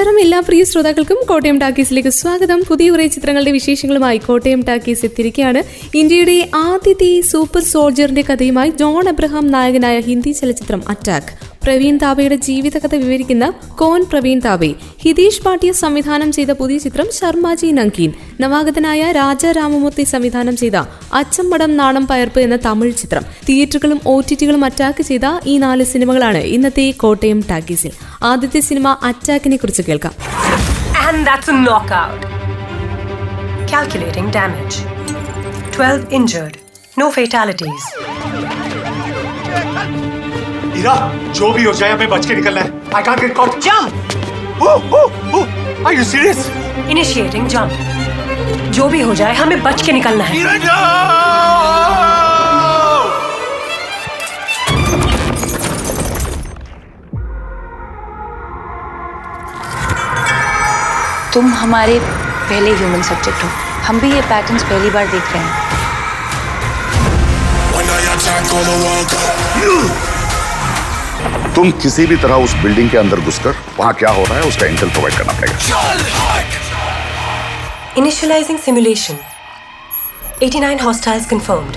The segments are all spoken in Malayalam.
നമസ്കാരം. എല്ലാ പ്രിയ ശ്രോതാക്കൾക്കും കോട്ടയം ടാക്കീസിലേക്ക് സ്വാഗതം. പുതിയ കുറേ ചിത്രങ്ങളുടെ വിശേഷങ്ങളുമായി കോട്ടയം ടാക്കീസ് എത്തിയിരിക്കുകയാണ്. ഇന്ത്യയുടെ ആദ്യത്തെ സൂപ്പർ സോൾജറിന്റെ കഥയുമായി ജോൺ അബ്രഹാം നായകനായ ഹിന്ദി ചലച്ചിത്രം അറ്റാക്ക്. പ്രവീൺ താബയുടെ ജീവിതകഥ വിവരിക്കുന്ന കോൻ പ്രവീൺ താബെ ഹിതീഷ് പാട്ടിയ സംവിധാനം ചെയ്ത പുതിയ ചിത്രം ശർമാജി നങ്കീൻ നവാഗതനായ രാജ രാമമൂർത്തി സംവിധാനം ചെയ്ത അച്ചമ്മടം നാണം പയർപ്പ് എന്ന തമിഴ് ചിത്രം തിയേറ്ററുകളും ഒ ടി ടികളും അറ്റാക്ക് ചെയ്ത ഈ നാല് സിനിമകളാണ് ഇന്നത്തെ കോട്ടയം ടാക്കീസിൽ ആദ്യത്തെ സിനിമ അറ്റാക്കിനെ കുറിച്ച് കേൾക്കാം And that's a knockout. Calculating damage. 12 injured. No fatalities. हीरा जो भी हो जाए हमें बच के निकलना है। I can't get caught Jump! Are you serious Initiating jump. जो भी हो जाए हमें बच के निकलना है। हीरा no! तुम हमारे पहले ह्यूमन सब्जेक्ट हो। हम भी ये पैटर्न्स पहली बार देख रहे हैं। तुम किसी भी तरह उस बिल्डिंग के अंदर घुसकर वहाँ क्या हो रहा है उसका इंटेल प्रोवाइड करना पड़ेगा initializing simulation 89 hostiles confirmed.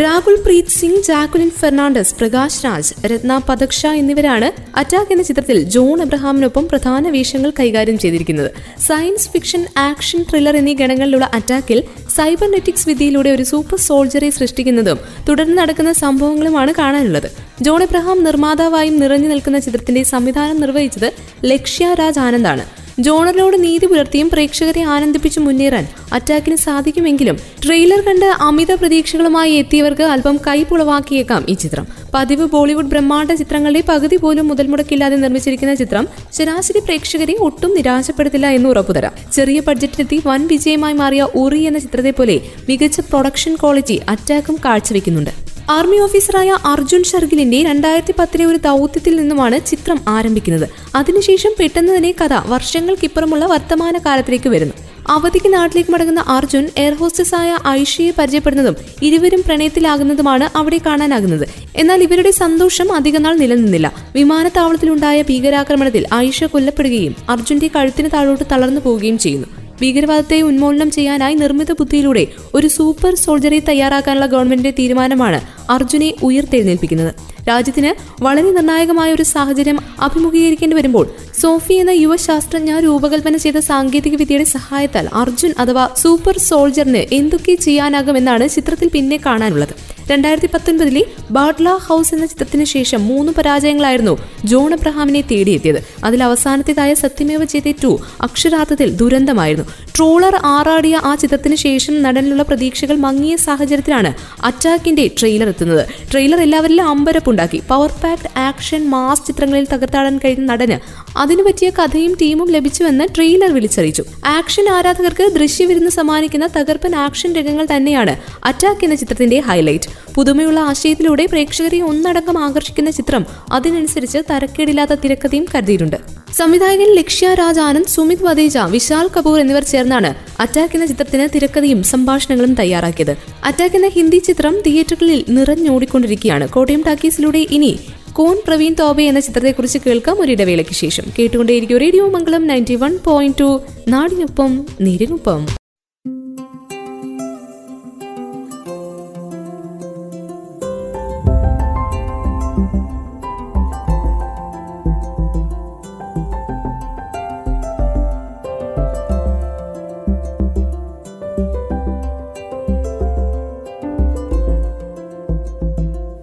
Rahul Preet Singh Jacqueline Fernandez Prakash Raj Ratna Pathak എന്നിവരാണ് അറ്റാക്ക് എന്ന ചിത്രത്തിൽ ജോൺ അബ്രഹാമിനൊപ്പം പ്രധാന വേഷങ്ങൾ കൈകാര്യം ചെയ്തിരിക്കുന്നത്. സയൻസ് ഫിക്ഷൻ ആക്ഷൻ ത്രില്ലർ എന്നീ ഗണങ്ങളിലുള്ള അറ്റാക്കിൽ സൈബർനെറ്റിക്സ് വിദ്യയിലൂടെ ഒരു സൂപ്പർ സോൾജറെ സൃഷ്ടിക്കുന്നതും തുടർന്ന് നടക്കുന്ന സംഭവങ്ങളുമാണ് കാണാനുള്ളത്. ജോൺ എബ്രഹാം നിർമ്മാതാവായും നിറഞ്ഞു നിൽക്കുന്ന ചിത്രത്തിന്റെ സംവിധാനം നിർവഹിച്ചത് ലക്ഷ്യ രാജ് ആനന്ദാണ് ജോണറിനോട് നീതി പുലർത്തിയും പ്രേക്ഷകരെ ആനന്ദിപ്പിച്ച് മുന്നേറാൻ അറ്റാക്കിന് സാധിക്കുമെങ്കിലും ട്രെയിലർ കണ്ട് അമിത പ്രതീക്ഷകളുമായി എത്തിയവർക്ക് അല്പം കൈപ്പുളവാക്കിയേക്കാം ഈ ചിത്രം. പതിവ് ബോളിവുഡ് ബ്രഹ്മാണ്ഡ ചിത്രങ്ങളുടെ പകുതി പോലും മുതൽ മുടക്കില്ലാതെ നിർമ്മിച്ചിരിക്കുന്ന ചിത്രം ശരാശരി പ്രേക്ഷകരെ ഒട്ടും നിരാശപ്പെടുത്തില്ല എന്ന് ഉറപ്പുതരാം. ചെറിയ ബഡ്ജറ്റിലെത്തി വൻ വിജയമായി മാറിയ ഉറി എന്ന ചിത്രത്തെ പോലെ മികച്ച പ്രൊഡക്ഷൻ ക്വാളിറ്റി അറ്റാക്കും കാഴ്ചവെക്കുന്നുണ്ട്. ആർമി ഓഫീസറായ അർജുൻ ഷർഗിലിന്റെ രണ്ടായിരത്തി പത്തിലെ ഒരു ദൗത്യത്തിൽ നിന്നുമാണ് ചിത്രം ആരംഭിക്കുന്നത്. അതിനുശേഷം പെട്ടെന്ന് തന്നെ കഥ വർഷങ്ങൾക്കിപ്പുറമുള്ള വർത്തമാന കാലത്തിലേക്ക് വരുന്നു. അവധിക്ക് നാട്ടിലേക്ക് മടങ്ങുന്ന അർജുൻ എയർ ഹോസ്റ്റസ് ആയ ഐഷയെ പരിചയപ്പെടുന്നതും ഇരുവരും പ്രണയത്തിലാകുന്നതുമാണ് അവിടെ കാണാനാകുന്നത്. എന്നാൽ ഇവരുടെ സന്തോഷം അധികനാൾ നിലനിന്നില്ല. വിമാനത്താവളത്തിലുണ്ടായ ഭീകരാക്രമണത്തിൽ ഐഷ കൊല്ലപ്പെടുകയും അർജുന്റെ കഴുത്തിന് താഴോട്ട് തളർന്നു പോവുകയും ചെയ്യുന്നു. ഭീകരവാദത്തെ ഉന്മൂലനം ചെയ്യാനായി നിർമ്മിത ബുദ്ധിയിലൂടെ ഒരു സൂപ്പർ സോൾജറെ തയ്യാറാക്കാനുള്ള ഗവൺമെന്റിന്റെ തീരുമാനമാണ് അർജുനെ ഉയർത്തെഴുന്നേൽപ്പിക്കുന്നത്. രാജ്യത്തിന് വളരെ നിർണായകമായ ഒരു സാഹചര്യം അഭിമുഖീകരിക്കേണ്ടി വരുമ്പോൾ സോഫി എന്ന യുവ ശാസ്ത്രജ്ഞ രൂപകൽപ്പന ചെയ്ത സാങ്കേതിക വിദ്യയുടെ സഹായത്താൽ അർജുൻ അഥവാ സൂപ്പർ സോൾജറിന് എന്തൊക്കെ ചെയ്യാനാകുമെന്നാണ് ചിത്രത്തിൽ പിന്നെ കാണാനുള്ളത്. രണ്ടായിരത്തി പത്തൊൻപതിലെ ബാട്ട്ല ഹൗസ് എന്ന ചിത്രത്തിന് ശേഷം മൂന്ന് പരാജയങ്ങളായിരുന്നു ജോൺ അബ്രഹാമിനെ തേടിയെത്തിയത്. അതിൽ അവസാനത്തേതായ സത്യമേവ ചെയ്ത ടു അക്ഷരാർത്ഥത്തിൽ ദുരന്തമായിരുന്നു. ട്രോളർ ആറാടിയ ആ ചിത്രത്തിന് ശേഷം നടനിലുള്ള പ്രതീക്ഷകൾ മങ്ങിയ സാഹചര്യത്തിലാണ് അറ്റാക്കിന്റെ ട്രെയിലർ എത്തുന്നത്. ട്രെയിലർ എല്ലാവരിലും അമ്പരപ്പുണ്ടാക്കി. പവർ പാക്ഡ് ആക്ഷൻ മാസ് ചിത്രങ്ങളിൽ തകർത്താടാൻ കഴിയുന്ന നടന് അതിനു പറ്റിയ കഥയും ടീമും ലഭിച്ചുവെന്ന് ട്രെയിലർ വിളിച്ചറിയിച്ചു. ആക്ഷൻ ആരാധകർക്ക് ദൃശ്യവിരുന്ന് സമ്മാനിക്കുന്ന തകർപ്പൻ ആക്ഷൻ രംഗങ്ങൾ തന്നെയാണ് അറ്റാക്ക് എന്ന ചിത്രത്തിന്റെ ഹൈലൈറ്റ് പുതുമയുള്ള ആശയത്തിലൂടെ പ്രേക്ഷകരെ ഒന്നടങ്കം ആകർഷിക്കുന്ന ചിത്രം അതിനനുസരിച്ച് തരക്കേടില്ലാത്ത തിരക്കഥയും കരുതിയിട്ടുണ്ട്. സംവിധായകൻ ലക്ഷ്യ രാജ് ആനന്ദ് സുമിത് വദേജ വിശാൽ കപൂർ എന്നിവർ ചേർന്നാണ് അറ്റാക്ക് എന്ന ചിത്രത്തിന് തിരക്കഥയും സംഭാഷണങ്ങളും തയ്യാറാക്കിയത്. അറ്റാക്ക് എന്ന ഹിന്ദി ചിത്രം തിയേറ്ററുകളിൽ നിറഞ്ഞോടിക്കൊണ്ടിരിക്കുകയാണ്. കോട്ടയം ടാക്കീസിലൂടെ ഇനി കോൺ പ്രവീൺ തോബെ എന്ന ചിത്രത്തെക്കുറിച്ച് കേൾക്കാം ഒരു ഇടവേളയ്ക്ക് ശേഷം കേട്ടുകൊണ്ടേയിരിക്കും radio Mangalam ninety one point two നാടിനൊപ്പം നീരിനൊപ്പം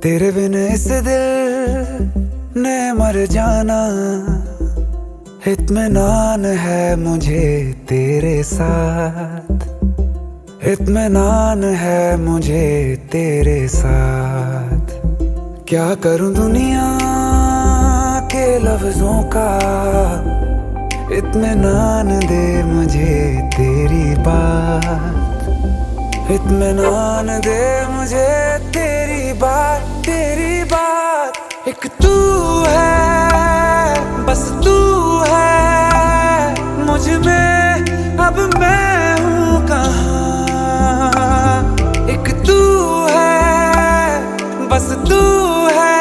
तेरे बिन इस दिल ने मर जाना। इत्मीनान है मुझे तेरे साथ। इतमान है मुझे तेरे साथ। क्या करूँ दुनिया के लफ्जों का? इतमान दे मुझे तेरी बात। इतमान दे मुझे तेरी बात तेरी बात। है है, मुझमें, अब मैं हूँ तू है तू है,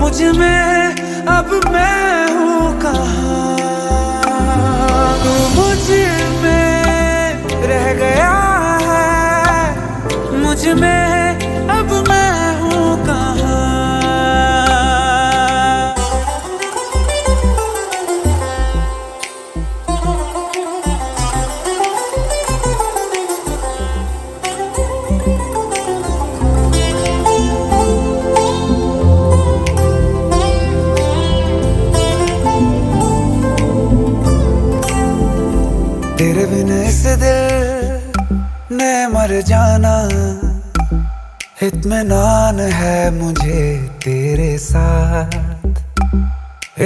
मुझमें, अब मैं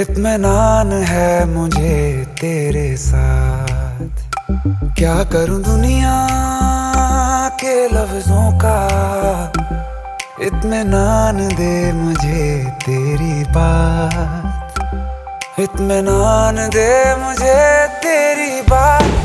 इत्मीनान है मुझे तेरे साथ। क्या करूँ दुनिया के लफ्जों का? इतमान दे मुझे तेरी बात। इतमान दे मुझे तेरी बात।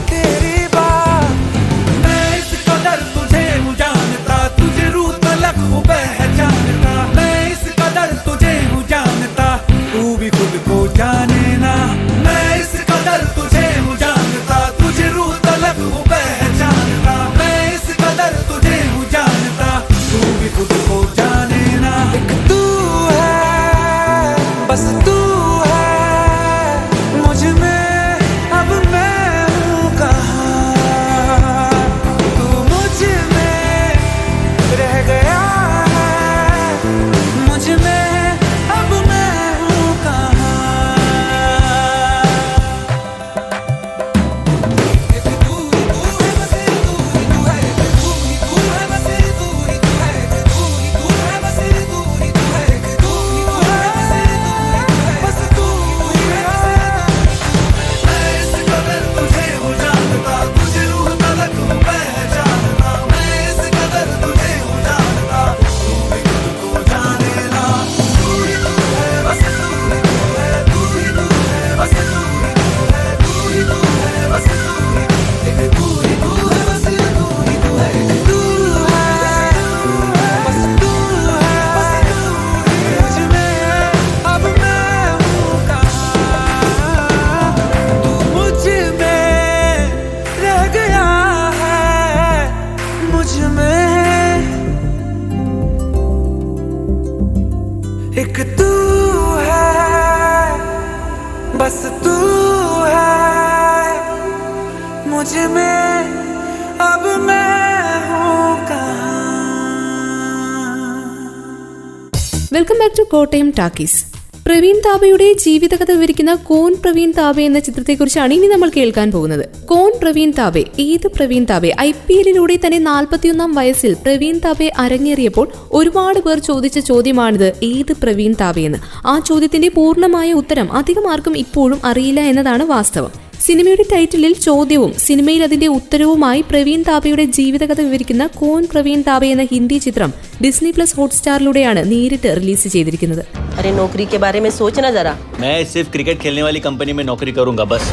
കോട്ടയം ടാക്കീസ്. പ്രവീൺ താബയുടെ ജീവിതകഥ വിവരിക്കുന്ന കോൺ പ്രവീൺ താബെ എന്ന ചിത്രത്തെക്കുറിച്ചാണ് ഇനി നമ്മൾ കേൾക്കാൻ പോകുന്നത്. കോൺ പ്രവീൺ താബെ ഏത് പ്രവീൺ താബെ? ഐ പി എല്ലിലൂടെ തന്നെ നാൽപ്പത്തിയൊന്നാം വയസ്സിൽ പ്രവീൺ താബെ അരങ്ങേറിയപ്പോൾ ഒരുപാട് പേർ ചോദിച്ച ചോദ്യമാണിത് ഏത് പ്രവീൺ താബെ എന്ന്. ആ ചോദ്യത്തിന്റെ പൂർണമായ ഉത്തരം അധികം ആർക്കും ഇപ്പോഴും അറിയില്ല എന്നതാണ് വാസ്തവം. സിനിമയുടെ ടൈറ്റിലിൽ ചോദ്യവും സിനിമയിൽ അതിന്റെ ഉത്തരവുമായി പ്രവീൺ താബയുടെ ജീവിതകഥ വിവരിക്കുന്ന കോൺ പ്രവീൺ താബെ എന്ന ഹിന്ദി ചിത്രം ഡിസ്നി പ്ലസ് ഹോട്ട്സ്റ്റാറിലൂടെയാണ് നേരിട്ട് റിലീസ് ചെയ്തിരിക്കുന്നത് अरे नौकरी के बारे में सोचना जरा मैं सिर्फ क्रिकेट खेलने वाली कंपनी में नौकरी करूंगा बस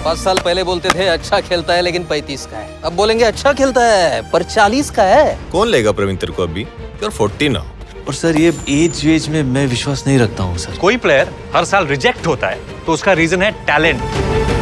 पाँच साल पहले बोलते थे अच्छा खेलता है लेकिन पैंतीस का है अब बोलेंगे अच्छा खेलता है पर चालीस का है कौन लेगा प्रवीण तेरे को अभी यूर फोर्टी ना और सर ये एज वेज में मैं विश्वास नहीं रखता हूँ सर कोई प्लेयर हर साल रिजेक्ट होता है तो उसका रीजन है टैलेंट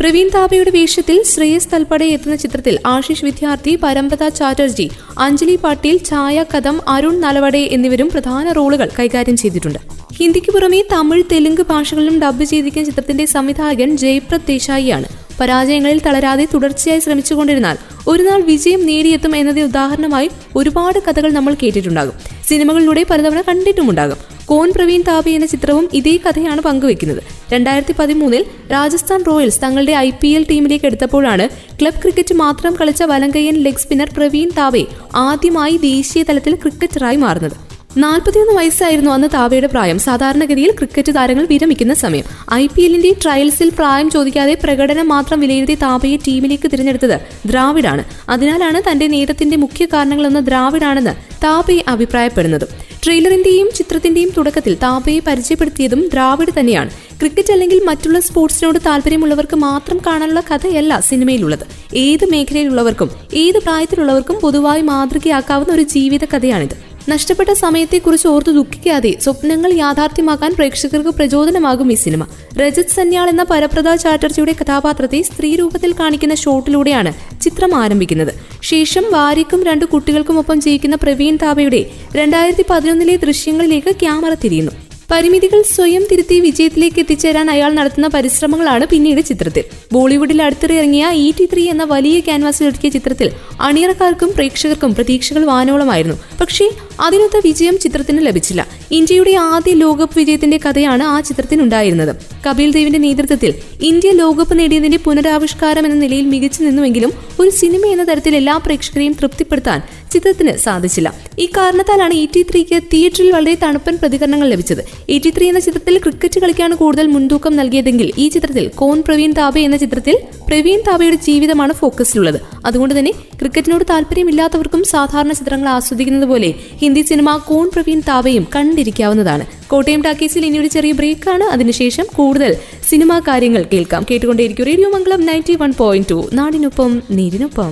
പ്രവീൺ താബയുടെ വേഷത്തിൽ ശ്രേയസ് തൽപ്പടെ എത്തുന്ന ചിത്രത്തിൽ ആശിഷ് വിദ്യാർത്ഥി പരമ്പത ചാറ്റർജി അഞ്ജലി പാട്ടീൽ ഛായ കദം അരുൺ നലവടെ എന്നിവരും പ്രധാന റോളുകൾ കൈകാര്യം ചെയ്തിട്ടുണ്ട്. ഹിന്ദിക്ക് പുറമെ തമിഴ് തെലുങ്ക് ഭാഷകളിലും ഡബ്ബ് ചെയ്തിരിക്കുന്ന ചിത്രത്തിന്റെ സംവിധായകൻ ജയ്പ്രത് ദേശായിയാണ്. പരാജയങ്ങളിൽ തളരാതെ തുടർച്ചയായി ശ്രമിച്ചുകൊണ്ടിരുന്നാൽ ഒരുനാൾ വിജയം നേടിയെത്തും എന്നതിന് ഉദാഹരണമായി ഒരുപാട് കഥകൾ നമ്മൾ കേട്ടിട്ടുണ്ടാകും. സിനിമകളിലൂടെ പലതവണ കണ്ടിട്ടുമുണ്ടാകും. കോൺ പ്രവീൺ താപി എന്ന ചിത്രവും ഇതേ കഥയാണ് പങ്കുവെക്കുന്നത് രണ്ടായിരത്തി പതിമൂന്നിൽ രാജസ്ഥാൻ റോയൽസ് തങ്ങളുടെ ഐ പി എൽ ടീമിലേക്ക് എടുത്തപ്പോഴാണ് ക്ലബ് ക്രിക്കറ്റ് മാത്രം കളിച്ച വലങ്കയ്യൻ ലെഗ് സ്പിന്നർ പ്രവീൺ താബെ ആദ്യമായി ദേശീയ തലത്തിൽ ക്രിക്കറ്ററായി മാറുന്നത്. നാൽപ്പത്തിയൊന്ന് വയസ്സായിരുന്നു അന്ന് താവയുടെ പ്രായം. സാധാരണഗതിയിൽ ക്രിക്കറ്റ് താരങ്ങൾ വിരമിക്കുന്ന സമയം. ഐ പി എല്ലിന്റെ ട്രയൽസിൽ പ്രായം ചോദിക്കാതെ പ്രകടനം മാത്രം വിലയിരുത്തി താപയെ ടീമിലേക്ക് തിരഞ്ഞെടുത്തത് ദ്രാവിഡാണ്. അതിനാലാണ് തന്റെ നേട്ടത്തിന്റെ മുഖ്യ കാരണങ്ങളെന്ന് ദ്രാവിഡാണെന്ന് താപയെ അഭിപ്രായപ്പെടുന്നത്. ട്രെയിലറിന്റെയും ചിത്രത്തിന്റെയും തുടക്കത്തിൽ താപയെ പരിചയപ്പെടുത്തിയതും ദ്രാവിഡ് തന്നെയാണ്. ക്രിക്കറ്റ് അല്ലെങ്കിൽ മറ്റുള്ള സ്പോർട്സിനോട് താല്പര്യമുള്ളവർക്ക് മാത്രം കാണാനുള്ള കഥയല്ല സിനിമയിലുള്ളത്. ഏത് മേഖലയിലുള്ളവർക്കും ഏത് പ്രായത്തിലുള്ളവർക്കും പൊതുവായി മാതൃകയാക്കാവുന്ന ഒരു ജീവിത കഥയാണിത്. നഷ്ടപ്പെട്ട സമയത്തെക്കുറിച്ച് ഓർത്തു ദുഃഖിക്കാതെ സ്വപ്നങ്ങൾ യാഥാർത്ഥ്യമാക്കാൻ പ്രേക്ഷകർക്ക് പ്രചോദനമാകും ഈ സിനിമ. രജത് സന്യാൾ എന്ന പരപ്രദ ചാറ്റർജിയുടെ കഥാപാത്രത്തെ സ്ത്രീ രൂപത്തിൽ കാണിക്കുന്ന ഷോട്ടിലൂടെയാണ് ചിത്രം ആരംഭിക്കുന്നത്. ശേഷം ഭാര്യയ്ക്കും രണ്ട് കുട്ടികൾക്കുമൊപ്പം ജീവിക്കുന്ന പ്രവീൺ താബയുടെ രണ്ടായിരത്തി പതിനൊന്നിലെ ദൃശ്യങ്ങളിലേക്ക് ക്യാമറ തിരിയുന്നു. പരിമിതികൾ സ്വയം തിരുത്തി വിജയത്തിലേക്ക് എത്തിച്ചേരാൻ അയാൾ നടത്തുന്ന പരിശ്രമങ്ങളാണ് പിന്നീട് ചിത്രത്തിൽ. ബോളിവുഡിൽ അടുത്തിടെ ഇറങ്ങിയ ഇ ടി ത്രീ എന്ന വലിയ ക്യാൻവാസിൽ ഒരുക്കിയ ചിത്രത്തിൽ അണിയറക്കാർക്കും പ്രേക്ഷകർക്കും പ്രതീക്ഷകൾ വാനോളമായിരുന്നു. പക്ഷേ അതിനൊത്ത വിജയം ചിത്രത്തിന് ലഭിച്ചില്ല. ഇന്ത്യയുടെ ആദ്യ ലോകകപ്പ് വിജയത്തിന്റെ കഥയാണ് ആ ചിത്രത്തിനുണ്ടായിരുന്നത്. കപിൽ ദേവിന്റെ നേതൃത്വത്തിൽ ഇന്ത്യ ലോകകപ്പ് നേടിയതിന്റെ പുനരാവിഷ്കാരം എന്ന നിലയിൽ മികച്ചു നിന്നുവെങ്കിലും ഒരു സിനിമ എന്ന തരത്തിൽ എല്ലാ പ്രേക്ഷകരെയും തൃപ്തിപ്പെടുത്താൻ ചിത്രത്തിന് സാധിച്ചില്ല. ഈ കാരണത്താലാണ് ഇ ടി ത്രീക്ക് തിയേറ്ററിൽ വളരെ തണുപ്പൻ പ്രതികരണങ്ങൾ ലഭിച്ചത്. ഇ ടി ത്രീ എന്ന ചിത്രത്തിൽ ക്രിക്കറ്റ് കളിക്കാണ് കൂടുതൽ മുൻതൂക്കം നൽകിയതെങ്കിൽ ഈ ചിത്രത്തിൽ കോൺ പ്രവീൺ താബെ എന്ന ചിത്രത്തിൽ പ്രവീൺ താബയുടെ ജീവിതമാണ് ഫോക്കസിലുള്ളത് അതുകൊണ്ട് തന്നെ ക്രിക്കറ്റിനോട് താല്പര്യമില്ലാത്തവർക്കും സാധാരണ ചിത്രങ്ങൾ ആസ്വദിക്കുന്നത് പോലെ ഹിന്ദി സിനിമ കോൺ പ്രവീൺ താബയും കണ്ടിരിക്കാവുന്നതാണ് കോട്ടയം ടാക്കീസിൽ ഇനി ഒരു ചെറിയ ബ്രേക്കാണ് അതിനുശേഷം കൂടുതൽ സിനിമാ കാര്യങ്ങൾ കേൾക്കാം കേട്ടുകൊണ്ടേയിരിക്കും radio Mangalam ninety one point two നാടിനൊപ്പം നേരിനൊപ്പം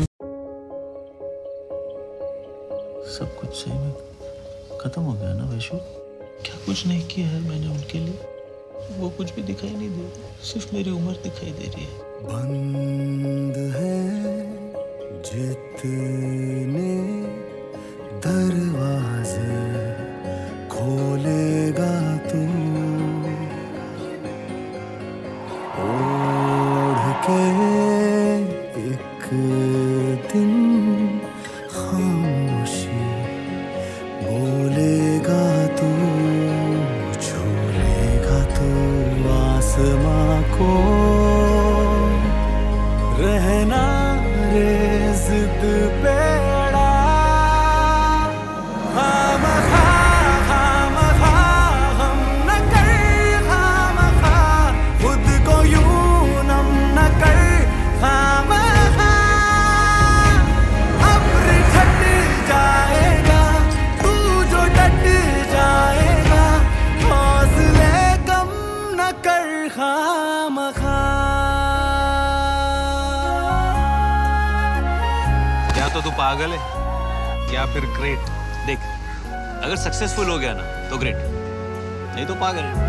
सब कुछ सही में खत्म हो गया ना वैशु क्या कुछ नहीं किया है मैंने उनके लिए। वो कुछ भी दिखाई नहीं दे रहा। सिर्फ़ मेरी उम्र दिखाई दे रही है। बंद है जितने दरवाजे। फिर ग्रेट देख अगर सक्सेसफुल हो गया ना तो ग्रेट नहीं तो पागल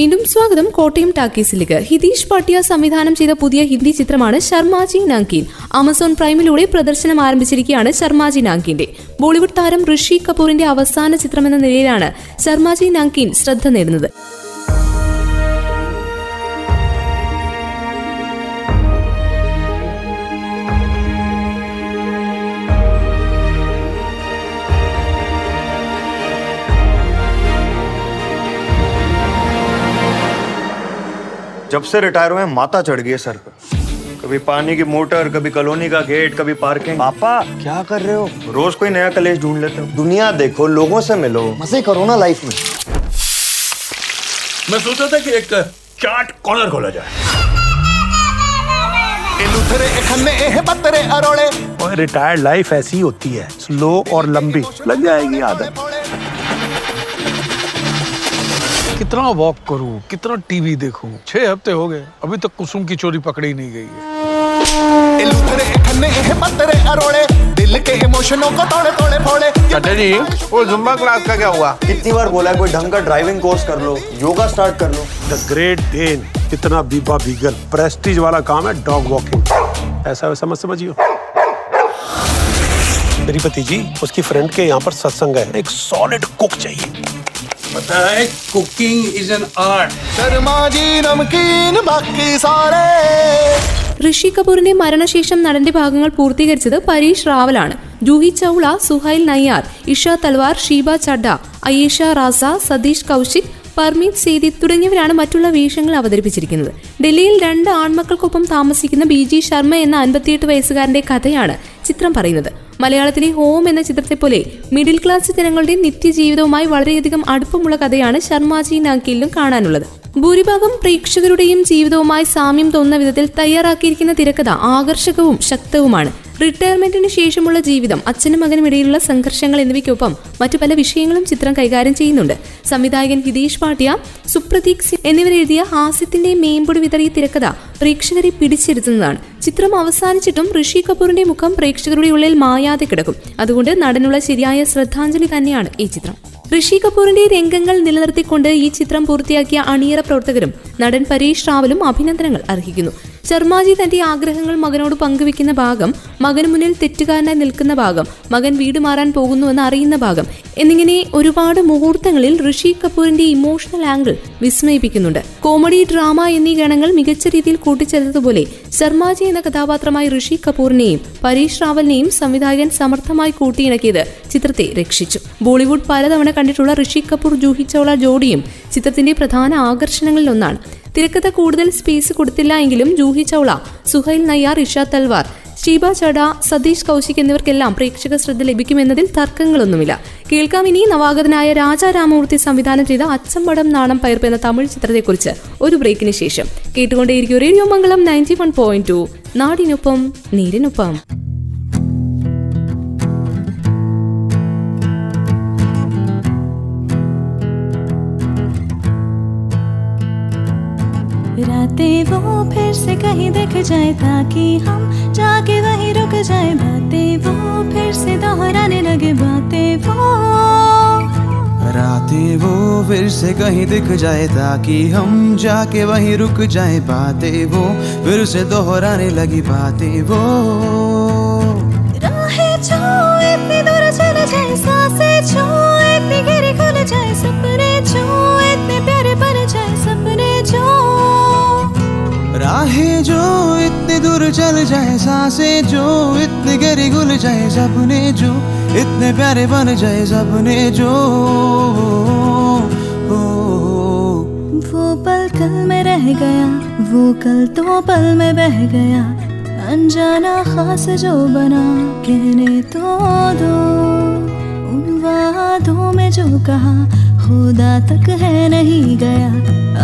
വീണ്ടും സ്വാഗതം കോട്ടയം ടാക്കീസിലേക്ക്. ഹിതീഷ് പാട്ടിയ സംവിധാനം ചെയ്ത പുതിയ ഹിന്ദി ചിത്രമാണ് ശർമാജി നാങ്കീൻ ആമസോൺ പ്രൈമിലൂടെ പ്രദർശനം ആരംഭിച്ചിരിക്കുകയാണ് ശർമാജി നാങ്കീന്റെ ബോളിവുഡ് താരം ഋഷി കപൂറിന്റെ അവസാന ചിത്രമെന്ന നിലയിലാണ് ശർമാജി നാങ്കീൻ ശ്രദ്ധ നേടുന്നത്. जब से रिटायर हुए माता चढ़ गई है सर पे। कभी पानी की मोटर कभी कॉलोनी का गेट कभी पार्किंग पापा क्या कर रहे हो? रोज कोई नया कलेश ढूंढ लेते हो। दुनिया देखो लोगों से मिलो। मज़े करो ना लाइफ में। मैं सोचा था कि एक चाट कॉर्नर खोला जाए। रिटायर्ड लाइफ ऐसी होती है स्लो और लंबी। लग जाएगी आदत। कितना वॉक करूँ कितना टीवी देखूँ? छह हफ़्ते हो गए अभी तक कुसुम की चोरी पकड़ी नहीं गई है। दिल दिल के इमोशनों को तोड़े तोड़े फोड़े। वो जुम्बा क्लास का क्या हुआ? कितनी बार बोला कोई ढंग का ड्राइविंग कोर्स कर लो योगा स्टार्ट कर लो। द ग्रेट डेन इतना बीबा बीगल प्रेस्टीज वाला काम है डॉग वॉकिंग ऐसा वैसा मत समझियो। मेरी भतीजी उसकी फ्रेंड के यहाँ पर सत्संग है एक सॉलिड कुक चाहिए। पता है cooking is an art Sharma ji नमकीन बाकी सारे ഋഷി കപൂറിന്റെ മരണശേഷം നടന്റെ ഭാഗങ്ങൾ പൂർത്തീകരിച്ചത് പരീഷ് റാവലാണ് ജൂഹി ചൌള സുഹൈൽ നയ്യാർ ഇഷ തൽവാർ ഷീബ ചഡ്ഡ അയേഷ റാസ സതീഷ് കൗശിക് പർമീത് സേതി തുടങ്ങിയവരാണ് മറ്റുള്ള വേഷങ്ങൾ അവതരിപ്പിച്ചിരിക്കുന്നത്. ഡൽഹിയിൽ രണ്ട് ആൺമക്കൾക്കൊപ്പം താമസിക്കുന്ന ബി ജി ശർമ്മ എന്ന അൻപത്തിയെട്ട് വയസ്സുകാരന്റെ കഥയാണ് ചിത്രം പറയുന്നത്. മലയാളത്തിലെ ഹോം എന്ന ചിത്രത്തെ പോലെ മിഡിൽ ക്ലാസ് ജനങ്ങളുടെ നിത്യജീവിതവുമായി വളരെയധികം അടുപ്പമുള്ള കഥയാണ് ശർമാജി നാക്കിയിലും കാണാനുള്ളത്. ഭൂരിഭാഗം പ്രേക്ഷകരുടെയും ജീവിതവുമായി സാമ്യം തോന്നുന്ന വിധത്തിൽ തയ്യാറാക്കിയിരിക്കുന്ന തിരക്കഥ ആകർഷകവും ശക്തവുമാണ്. റിട്ടയർമെന്റിന് ശേഷമുള്ള ജീവിതം അച്ഛനും മകനും ഇടയിലുള്ള സംഘർഷങ്ങൾ എന്നിവയ്ക്കൊപ്പം മറ്റു പല വിഷയങ്ങളും ചിത്രം കൈകാര്യം ചെയ്യുന്നുണ്ട്. സംവിധായകൻ ഹിതേഷ് പാട്ടിയ സുപ്രതീക് സിംഗ് എന്നിവരെഴുതിയ ഹാസ്യത്തിന്റെ മേമ്പൊടി വിതറിയ തിരക്കഥ പ്രേക്ഷകരെ പിടിച്ചിരുത്തുന്നതാണ് ചിത്രം അവസാനിച്ചിട്ടും ഋഷി കപൂറിന്റെ മുഖം പ്രേക്ഷകരുടെ ഉള്ളിൽ മായാതെ കിടക്കും. അതുകൊണ്ട് നടനുള്ള ശരിയായ ശ്രദ്ധാഞ്ജലി തന്നെയാണ് ഈ ചിത്രം. ഋഷി കപൂറിന്റെ രംഗങ്ങൾ നിലനിർത്തിക്കൊണ്ട് ഈ ചിത്രം പൂർത്തിയാക്കിയ അണിയറ പ്രവർത്തകരും നടൻ പരീഷ് റാവലും അഭിനന്ദനങ്ങൾ അർഹിക്കുന്നു. ശർമാജി തന്റെ ആഗ്രഹങ്ങൾ മകനോട് പങ്കുവെക്കുന്ന ഭാഗം മകന് മുന്നിൽ തെറ്റുകാരനായി നിൽക്കുന്ന ഭാഗം മകൻ വീട് മാറാൻ പോകുന്നുവെന്ന് അറിയുന്ന ഭാഗം എന്നിങ്ങനെ ഒരുപാട് മുഹൂർത്തങ്ങളിൽ ഋഷി കപൂറിന്റെ ഇമോഷണൽ ആംഗിൾ വിസ്മയിപ്പിക്കുന്നുണ്ട്. കോമഡി ഡ്രാമ എന്നീ ഗണങ്ങൾ മികച്ച രീതിയിൽ കൂട്ടിച്ചേർത്തതുപോലെ ശർമാജി എന്ന കഥാപാത്രമായി ഋഷി കപൂറിനെയും പരീഷ് റാവലിനെയും സംവിധായകൻ സമർത്ഥമായി കൂട്ടിയിണക്കിയത് ചിത്രത്തെ രക്ഷിച്ചു. ബോളിവുഡ് പലതവണ കണ്ടിട്ടുള്ള ഋഷി കപൂർ ജൂഹി ചൗള ജോഡിയും ചിത്രത്തിന്റെ പ്രധാന ആകർഷണങ്ങളിൽ ഒന്നാണ്. തിരക്കഥ കൂടുതൽ സ്പേസ് കൊടുത്തില്ല എങ്കിലും ജൂഹി ചൗള സുഹൈൽ നയ്യാർ ഇഷ തൽവാർ ഷീബ ചട സതീഷ് കൗശിക് എന്നിവർക്കെല്ലാം പ്രേക്ഷക ശ്രദ്ധ ലഭിക്കുമെന്നതിൽ തർക്കങ്ങളൊന്നുമില്ല. കേൾക്കാം ഇനി നവാഗതനായ രാജാ രാമമൂർത്തി സംവിധാനം ചെയ്ത അച്ചമ്പടം നാണം പയർപ്പ് എന്ന തമിഴ് ചിത്രത്തെക്കുറിച്ച് ഒരു ബ്രേക്കിന് ശേഷം. കേട്ടുകൊണ്ടേയിരിക്കും radio Mangalam ninety one point two നാടിനൊപ്പം നീരിനൊപ്പം. रातें वो फिर से कहीं दिख जाए ताकि हम जाके वहीं रुक जाए। बातें वो फिर से दोहराने लगे बातें वो। रातें वो फिर से कहीं दिख जाए ताकि हम जाके वहीं रुक जाए। बातें वो फिर से दोहराने लगी बातें वो। राहें इतनी दूर चले जाए साँसें जो इतनी गहरी खुल जाए सपने जो राहें जो इतने दूर चल जाए, साँसें जो इतनी गहरी घुल जाए सपने जो इतने प्यारे बन जाए सपने जो। वो पल कल में रह गया, वो कल तो पल में बह गया। अनजाना खास जो बना, कहने तो दो। उन वादों में जो कहा, खुदा तक है नहीं गया।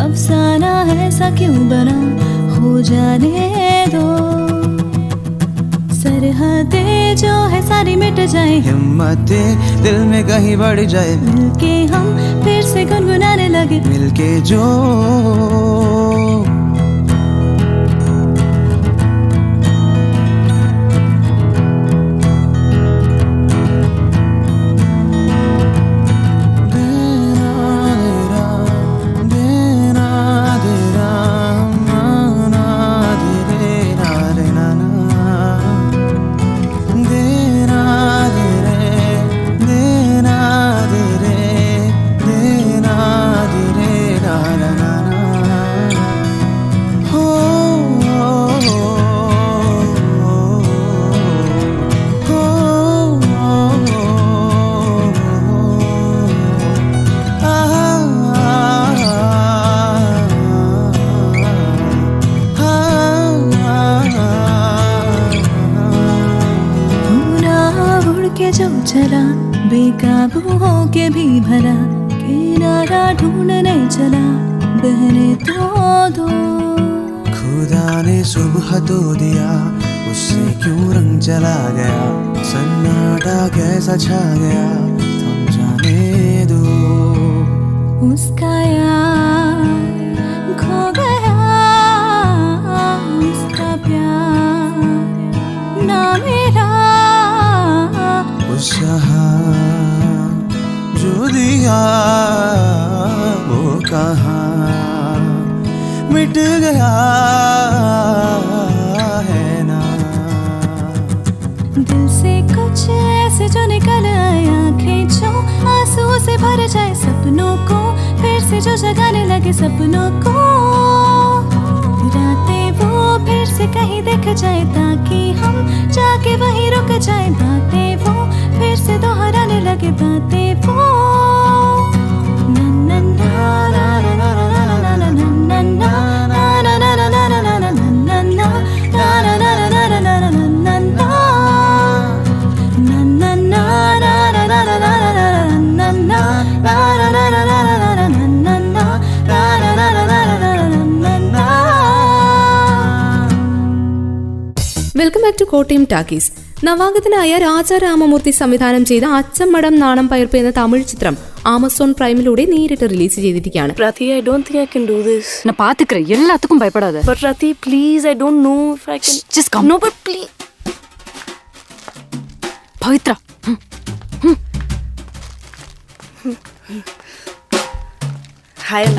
अफसाना ऐसा क्यों बना? हो जाने दो। सरहदें जो है सारी मिट जाए। हिम्मत दिल में कहीं बढ़ जाए। मिलके हम फिर से गुनगुनाने लगे। मिलके जो चला गया सन्नाटा कैसा छा गया तुम जाने दो। उसका यार खो गया उसका प्यार ना चाहा जो दिया वो कहा मिट गया? जाए सपनों को फिर से जो जगाने लगे सपनों को रातें वो फिर से कहीं दिख जाए ताकि हम जाके वहीं रुक जाए बातें वो फिर से दोहराने लगे बातें वो ना ना ना ना ना ना ना ना ना മറ്റു കോട്ടയം ടാക്കീസ്. നവാഗതനായ രാജാ രാമമൂർത്തി സംവിധാനം ചെയ്ത അച്ചമ്മടം നാണം പയർപ്പ് എന്ന തമിഴ് ചിത്രം ആമസോൺ പ്രൈമിലൂടെ നേരിട്ട് റിലീസ് ചെയ്തിരിക്കുകയാണ്. Rathi I don't think I can do this நான் பாத்துக்கிறேன் எல்லாத்துக்கும் பயப்படாத but Rathi please I don't know if I can just come no but please Pavithra ம், ம். ஹாய்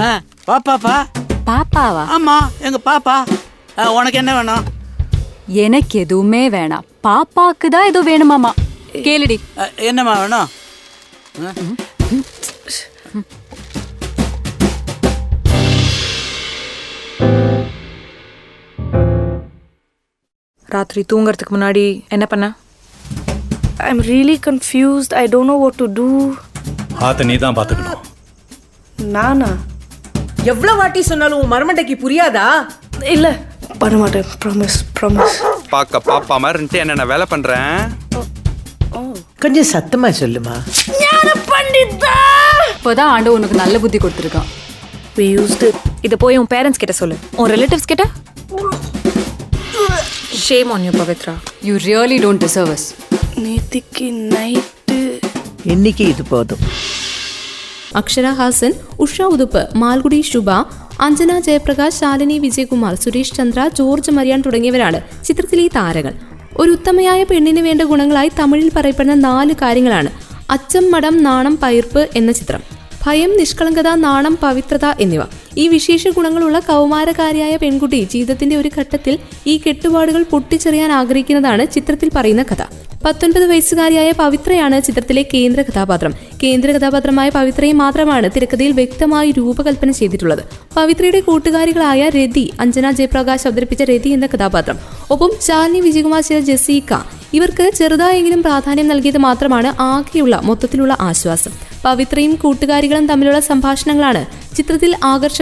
பாப்பாப்பா பாப்பாவா ஆமா எங்க பாப்பா அஹ், உனக்கு என்ன வேணும் எனக்கு எதுவுமே வேணாம். பாப்பாக்கு தான் ஏதோ வேணுமாமா கேளுடி. ஆ, என்னம்மா வேணும்? ராத்திரி தூங்குறதுக்கு முன்னாடி என்ன பண்ண? I'm really confused I don't know what to do हाथ நீ தான் பாத்துக்கணும் நானா? எவ்வளவு வாட்டி சொன்னாலும் உன் மரமண்டைக்கு புரியாதா? இல்ல. பண்ண மாட்டேன் ப்ராமிஸ் ப்ராமிஸ் பார்க்க பாப்பா மாதிரி இருந்துட்டு என்ன நான் வேலை பண்றேன்? கொஞ்சம் சத்தமா சொல்லுமா. ஞான பண்டிதா! இப்போதான் ஆண்டு உனக்கு நல்ல புத்தி கொடுத்துருக்கான். We used it. இத போய் உன் பேரண்ட்ஸ் கிட்ட சொல்லு. உன் ரிலேட்டிவ்ஸ் கிட்ட? Shame on you Pavithra you really don't deserve us நேத்திக்கு நைட்டு இன்னைக்கு இது போதும்? അക്ഷര ഹാസൻ ഉഷ ഉതുപ്പ് മാൽഗുഡി ശുഭ അഞ്ജന ജയപ്രകാശ് ശാലിനി വിജയകുമാർ സുരേഷ് ചന്ദ്ര ജോർജ് മരിയാൻ തുടങ്ങിയവരാണ് ചിത്രത്തിലെ താരങ്ങൾ. ഒരു ഉത്തമയായ പെണ്ണിന് വേണ്ട ഗുണങ്ങളായി തമിഴിൽ പറയപ്പെടുന്ന നാല് കാര്യങ്ങളാണ്. അച്ചം മടം നാണം പയർപ്പ് എന്ന ചിത്രം. ഭയം നിഷ്കളങ്കത നാണം പവിത്രത എന്നിവ. ഈ വിശേഷ ഗുണങ്ങളുള്ള കൗമാരകാരിയായ പെൺകുട്ടി ജീവിതത്തിന്റെ ഒരു ഘട്ടത്തിൽ ഈ കെട്ടുപാടുകൾ പൊട്ടിച്ചെറിയാൻ ആഗ്രഹിക്കുന്നതാണ് ചിത്രത്തിൽ പറയുന്ന കഥ. പത്തൊൻപത് വയസ്സുകാരിയായ പവിത്രയാണ് ചിത്രത്തിലെ കേന്ദ്ര കഥാപാത്രം. കേന്ദ്ര കഥാപാത്രമായ പവിത്രയെ മാത്രമാണ് തിരക്കഥയിൽ വ്യക്തമായി രൂപകൽപ്പന ചെയ്തിട്ടുള്ളത്. പവിത്രയുടെ കൂട്ടുകാരികളായ രതി അഞ്ജന ജയപ്രകാശ് അവതരിപ്പിച്ച രതി എന്ന കഥാപാത്രം. ഒപ്പം ശാലിനി വിജയകുമാർ ചെയ്ത ജസീക്ക ഇവർക്ക് ചെറുതായെങ്കിലും പ്രാധാന്യം നൽകിയത് മാത്രമാണ് ആകെയുള്ള മൊത്തത്തിലുള്ള ആശ്വാസം. പവിത്രയും കൂട്ടുകാരികളും തമ്മിലുള്ള സംഭാഷണങ്ങളാണ് ചിത്രത്തിൽ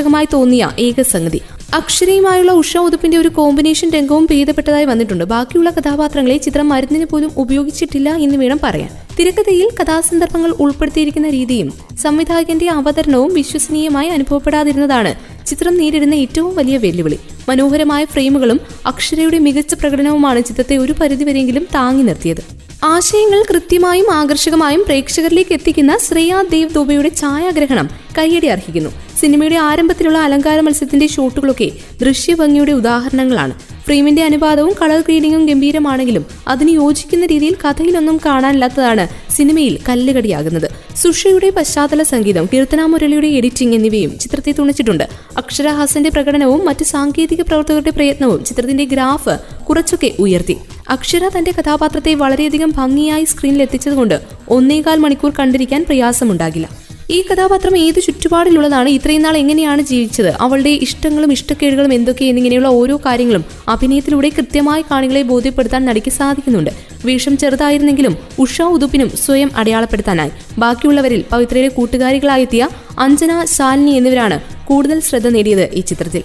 ആകർഷകമായി തോന്നിയ ഏക സംഗതി അക്ഷരയുമായുള്ള ഉഷ ഉതുപ്പിന്റെ ഒരു കോമ്പിനേഷൻ രംഗവും ഭേദപ്പെട്ടതായി വന്നിട്ടുണ്ട്. ബാക്കിയുള്ള കഥാപാത്രങ്ങളെ ചിത്രം മരുന്നിന് പോലും ഉപയോഗിച്ചിട്ടില്ല എന്ന് വേണം പറയാൻ. തിരക്കഥയിൽ കഥാസന്ദർഭങ്ങൾ ഉൾപ്പെടുത്തിയിരിക്കുന്ന രീതിയും സംവിധായകന്റെ അവതരണവും വിശ്വസനീയമായി അനുഭവപ്പെടാതിരുന്നതാണ് ചിത്രം നേരിടുന്ന ഏറ്റവും വലിയ വെല്ലുവിളി. മനോഹരമായ ഫ്രെയിമുകളും അക്ഷരയുടെ മികച്ച പ്രകടനവുമാണ് ചിത്രത്തെ ഒരു പരിധിവരെയെങ്കിലും താങ്ങി നിർത്തിയത്. ആശയങ്ങൾ കൃത്യമായും ആകർഷകമായും പ്രേക്ഷകരിലേക്ക് എത്തിക്കുന്ന ശ്രേയ ദേവ് ദോബയുടെ ഛായാഗ്രഹണം കയ്യടി അർഹിക്കുന്നു. സിനിമയുടെ ആരംഭത്തിലുള്ള അലങ്കാര മത്സ്യത്തിന്റെ ഷോട്ടുകളൊക്കെ ദൃശ്യഭംഗിയുടെ ഉദാഹരണങ്ങളാണ്. ഫ്രെയിമിന്റെ അനുപാതവും കളർ ഗ്രീഡിങ്ങും ഗംഭീരമാണെങ്കിലും അതിന് യോജിക്കുന്ന രീതിയിൽ കഥയിലൊന്നും കാണാനില്ലാത്തതാണ് സിനിമയിൽ കല്ലുകടിയാകുന്നത്. സുഷയുടെ പശ്ചാത്തല സംഗീതം കീർത്തന മുരളിയുടെ എഡിറ്റിംഗ് എന്നിവയും ചിത്രത്തെ തുണച്ചിട്ടുണ്ട്. അക്ഷരഹാസന്റെ പ്രകടനവും മറ്റ് സാങ്കേതിക പ്രവർത്തകരുടെ പ്രയത്നവും ചിത്രത്തിന്റെ ഗ്രാഫ് കുറച്ചൊക്കെ ഉയർത്തി. അക്ഷര തന്റെ കഥാപാത്രത്തെ വളരെയധികം ഭംഗിയായി സ്ക്രീനിൽ എത്തിച്ചതുകൊണ്ട് ഒന്നേകാൽ മണിക്കൂർ കണ്ടിരിക്കാൻ പ്രയാസമുണ്ടാകില്ല. ഈ കഥാപാത്രം ഏത് ചുറ്റുപാടിലുള്ളതാണ് ഇത്രയും നാൾ എങ്ങനെയാണ് ജീവിച്ചത് അവളുടെ ഇഷ്ടങ്ങളും ഇഷ്ടക്കേടുകളും എന്തൊക്കെ എന്നിങ്ങനെയുള്ള ഓരോ കാര്യങ്ങളും അഭിനയത്തിലൂടെ കൃത്യമായി കാണികളെ ബോധ്യപ്പെടുത്താൻ നടിക്ക് സാധിക്കുന്നുണ്ട്. വേഷം ചെറുതായിരുന്നെങ്കിലും ഉഷ ഉതുപ്പിനും സ്വയം അടയാളപ്പെടുത്താനായി. ബാക്കിയുള്ളവരിൽ പവിത്രയുടെ കൂട്ടുകാരികളായെത്തിയ അഞ്ജന ശാലിനി എന്നിവരാണ് കൂടുതൽ ശ്രദ്ധ നേടിയത് ഈ ചിത്രത്തിൽ.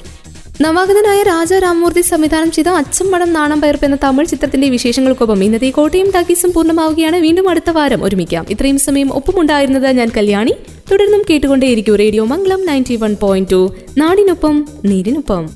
നവാഗതനായ രാജ രാമൂർത്തി സംവിധാനം ചെയ്ത അച്ഛൻ മടം നാണം പയർപ്പ് എന്ന തമിഴ് ചിത്രത്തിന്റെ വിശേഷങ്ങൾക്കൊപ്പം ഇന്നത്തെ കോട്ടയം ടാക്കീസും പൂർണമാവുകയാണ്. വീണ്ടും അടുത്ത വാരം ഒരുമിക്കാം. ഇത്രയും സമയം ഒപ്പമുണ്ടായിരുന്നത് ഞാൻ കല്യാണി. തുടർന്നും കേട്ടുകൊണ്ടേയിരിക്കും radio Mangalam ninety one point two നാടിനൊപ്പം നീരിനൊപ്പം.